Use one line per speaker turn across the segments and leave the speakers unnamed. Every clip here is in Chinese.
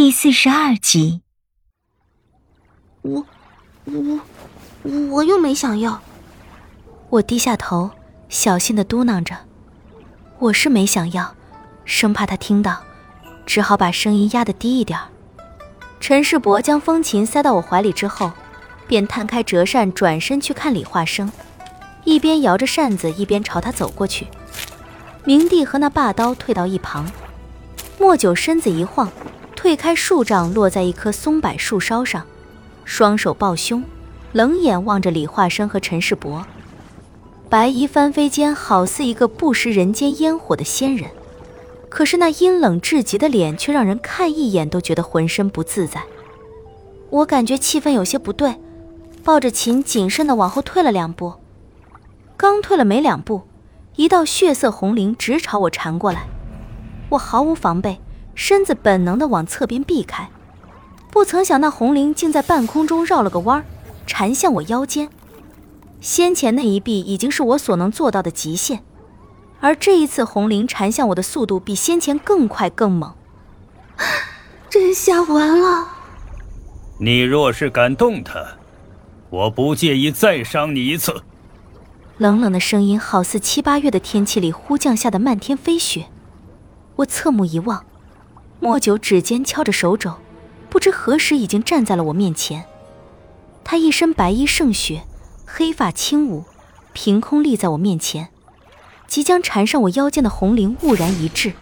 第四十二集。
我，我，我又没想要。
我低下头，小心的嘟囔着：“我是没想要，生怕他听到，只好把声音压得低一点。”陈世伯将风琴塞到我怀里之后，便摊开折扇，转身去看李化生，一边摇着扇子，一边朝他走过去。明帝和那霸刀退到一旁，莫九身子一晃，退开数丈，落在一棵松柏树梢上，双手抱胸，冷眼望着李化生和陈世伯。白衣翻飞间，好似一个不食人间烟火的仙人。可是那阴冷至极的脸，却让人看一眼都觉得浑身不自在。我感觉气氛有些不对，抱着琴谨慎地往后退了两步。刚退了没两步，一道血色红绫直朝我缠过来，我毫无防备，身子本能的往侧边避开。不曾想那红绫竟在半空中绕了个弯儿，缠向我腰间。先前那一臂已经是我所能做到的极限。而这一次，红绫缠向我的速度比先前更快更猛，
这下完了。
你若是敢动他，我不介意再伤你一次。
冷冷的声音好似七八月的天气里忽降下的漫天飞雪。我侧目一望，莫九指尖敲着手肘，不知何时已经站在了我面前。他一身白衣胜雪，黑发轻舞，凭空立在我面前。即将缠上我腰间的红绫兀然一滞，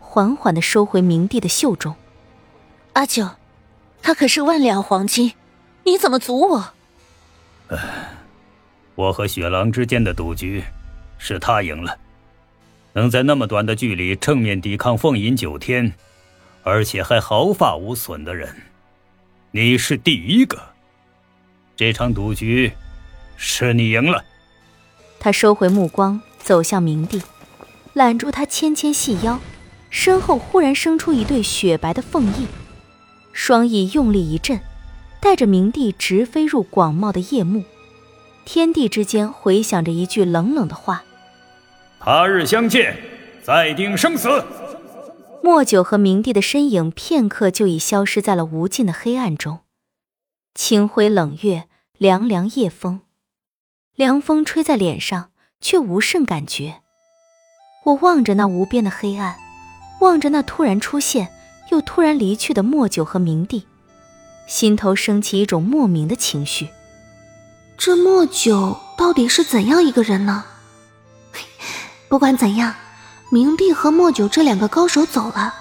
缓缓地收回明帝的袖中。
阿九，他可是万两黄金，你怎么阻我？
我和雪狼之间的赌局，是他赢了。能在那么短的距离正面抵抗凤吟九天，而且还毫发无损的人，你是第一个。这场赌局，是你赢了。
他收回目光。走向明帝，揽住他纤纤细腰，身后忽然生出一对雪白的凤翼，双翼用力一震，带着明帝直飞入广袤的夜幕。天地之间回响着一句冷冷的话：“
他日相见，再定生死。”
莫九和明帝的身影片刻就已消失在了无尽的黑暗中。清辉冷月，凉凉夜风，凉风吹在脸上。却无甚感觉。我望着那无边的黑暗，望着那突然出现又突然离去的莫九和明帝，心头升起一种莫名的情绪。
这莫九到底是怎样一个人呢？不管怎样，明帝和莫九这两个高手走了，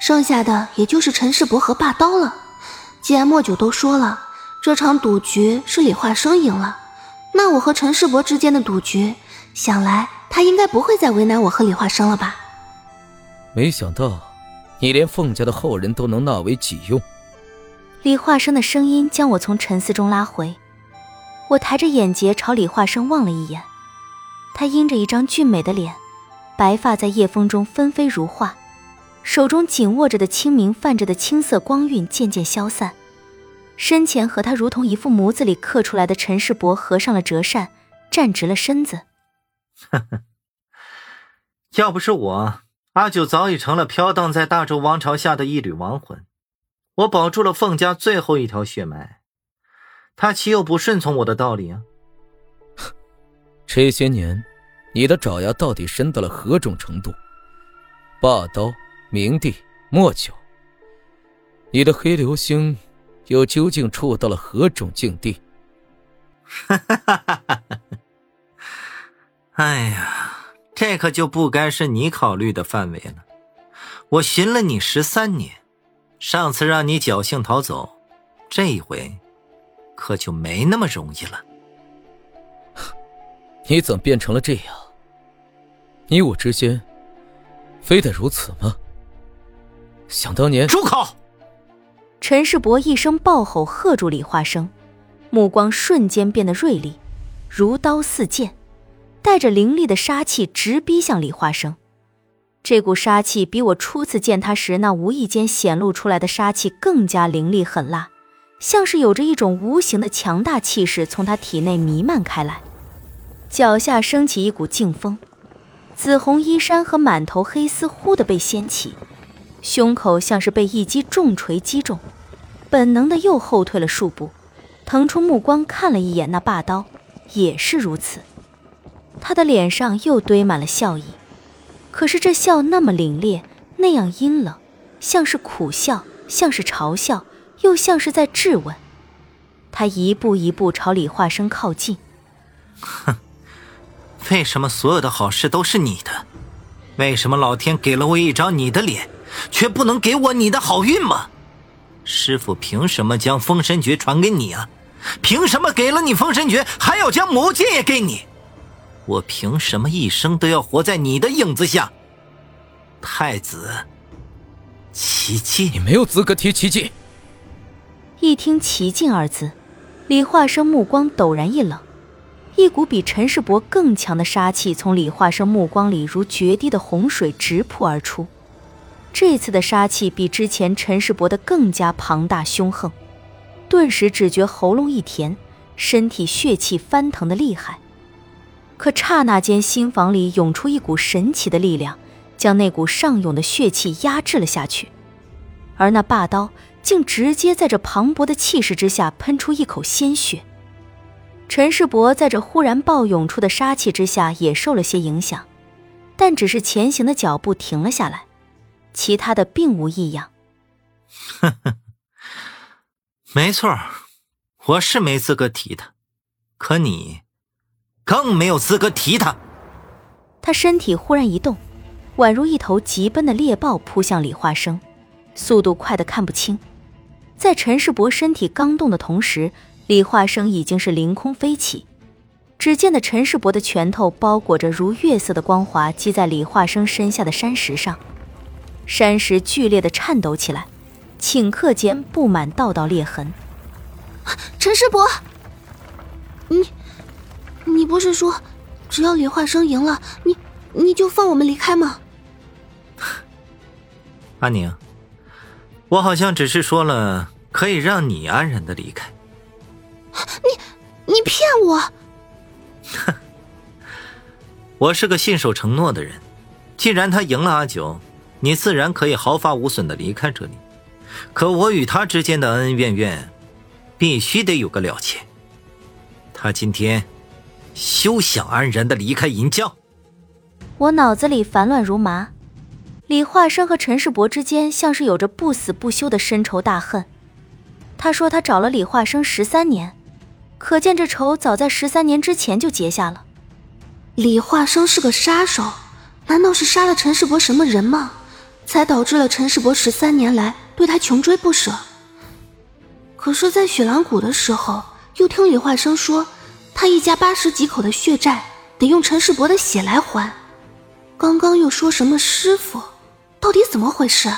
剩下的也就是陈世伯和霸刀了。既然莫九都说了这场赌局是李化生赢了，那我和陈世伯之间的赌局。想来他应该不会再为难我和李化生了吧？
没想到，你连凤家的后人都能纳为己用。
李化生的声音将我从沉思中拉回，我抬着眼睫朝李化生望了一眼，他阴着一张俊美的脸，白发在夜风中纷飞如画，手中紧握着的清明泛着的青色光晕渐渐消散，身前和他如同一副模子里刻出来的陈世伯合上了折扇，站直了身子。
呵呵，要不是我，阿九早已成了飘荡在大周王朝下的一缕亡魂。我保住了凤家最后一条血脉，他岂有不顺从我的道理啊？
这些年，你的爪牙到底伸到了何种程度？霸刀、明帝、莫九，你的黑流星又究竟触到了何种境地？
哈哈哈哈哈！哎呀，这可就不该是你考虑的范围了。我寻了你十三年，上次让你侥幸逃走，这一回可就没那么容易了。
你怎么变成了这样？你我之间非得如此吗？想当年，
住口！
陈世伯一声暴吼，喝住李化生，目光瞬间变得锐利，如刀似剑。带着凌厉的杀气直逼向李化生，这股杀气比我初次见他时那无意间显露出来的杀气更加凌厉狠辣，像是有着一种无形的强大气势从他体内弥漫开来。脚下升起一股劲风，紫红衣衫和满头黑丝忽地被掀起，胸口像是被一击重锤击中，本能的又后退了数步，腾出目光看了一眼那霸刀，也是如此。他的脸上又堆满了笑意，可是这笑那么凛冽，那样阴冷，像是苦笑，像是嘲笑，又像是在质问。他一步一步朝李化生靠近。
哼，为什么所有的好事都是你的？为什么老天给了我一张你的脸，却不能给我你的好运吗？师傅凭什么将封神诀传给你啊？凭什么给了你封神诀，还要将魔剑也给你？我凭什么一生都要活在你的影子下？太子，奇迹，
你没有资格提奇迹。
一听“奇迹”二字，李化生目光陡然一冷。一股比陈世伯更强的杀气从李化生目光里如决堤的洪水直扑而出，这次的杀气比之前陈世伯的更加庞大凶横，顿时只觉喉咙一甜，身体血气翻腾的厉害。可刹那间，心房里涌出一股神奇的力量，将那股上涌的血气压制了下去，而那霸刀竟直接在这磅礴的气势之下喷出一口鲜血。陈世伯在这忽然暴涌出的杀气之下也受了些影响，但只是前行的脚步停了下来，其他的并无异样。
呵呵，没错，我是没资格提他，可你更没有资格提他。
他身体忽然一动，宛如一头急奔的猎豹扑向李化生，速度快得看不清。在陈世伯身体刚动的同时。李化生已经是凌空飞起，只见的陈世伯的拳头包裹着如月色的光华，击在李化生身下的山石上，山石剧烈的颤抖起来，顷刻间布满道道裂痕。
陈世伯，你，你不是说，只要李化生赢了，你你就放我们离开吗？
阿宁，我好像只是说了可以让你安然的离开。
你你骗我！
哼，我是个信守承诺的人。既然他赢了阿九，你自然可以毫发无损的离开这里。可我与他之间的恩恩怨怨，必须得有个了结。他今天休想安然的离开银江。
我脑子里烦乱如麻。李化生和陈世伯之间像是有着不死不休的深仇大恨。他说他找了李化生十三年。可见这仇早在十三年之前就结下了。
李化生是个杀手，难道是杀了陈世伯什么人吗？才导致了陈世伯十三年来对他穷追不舍。可是，在雪狼谷的时候，又听李化生说，他一家八十几口的血债得用陈世伯的血来还。刚刚又说什么师傅，到底怎么回事？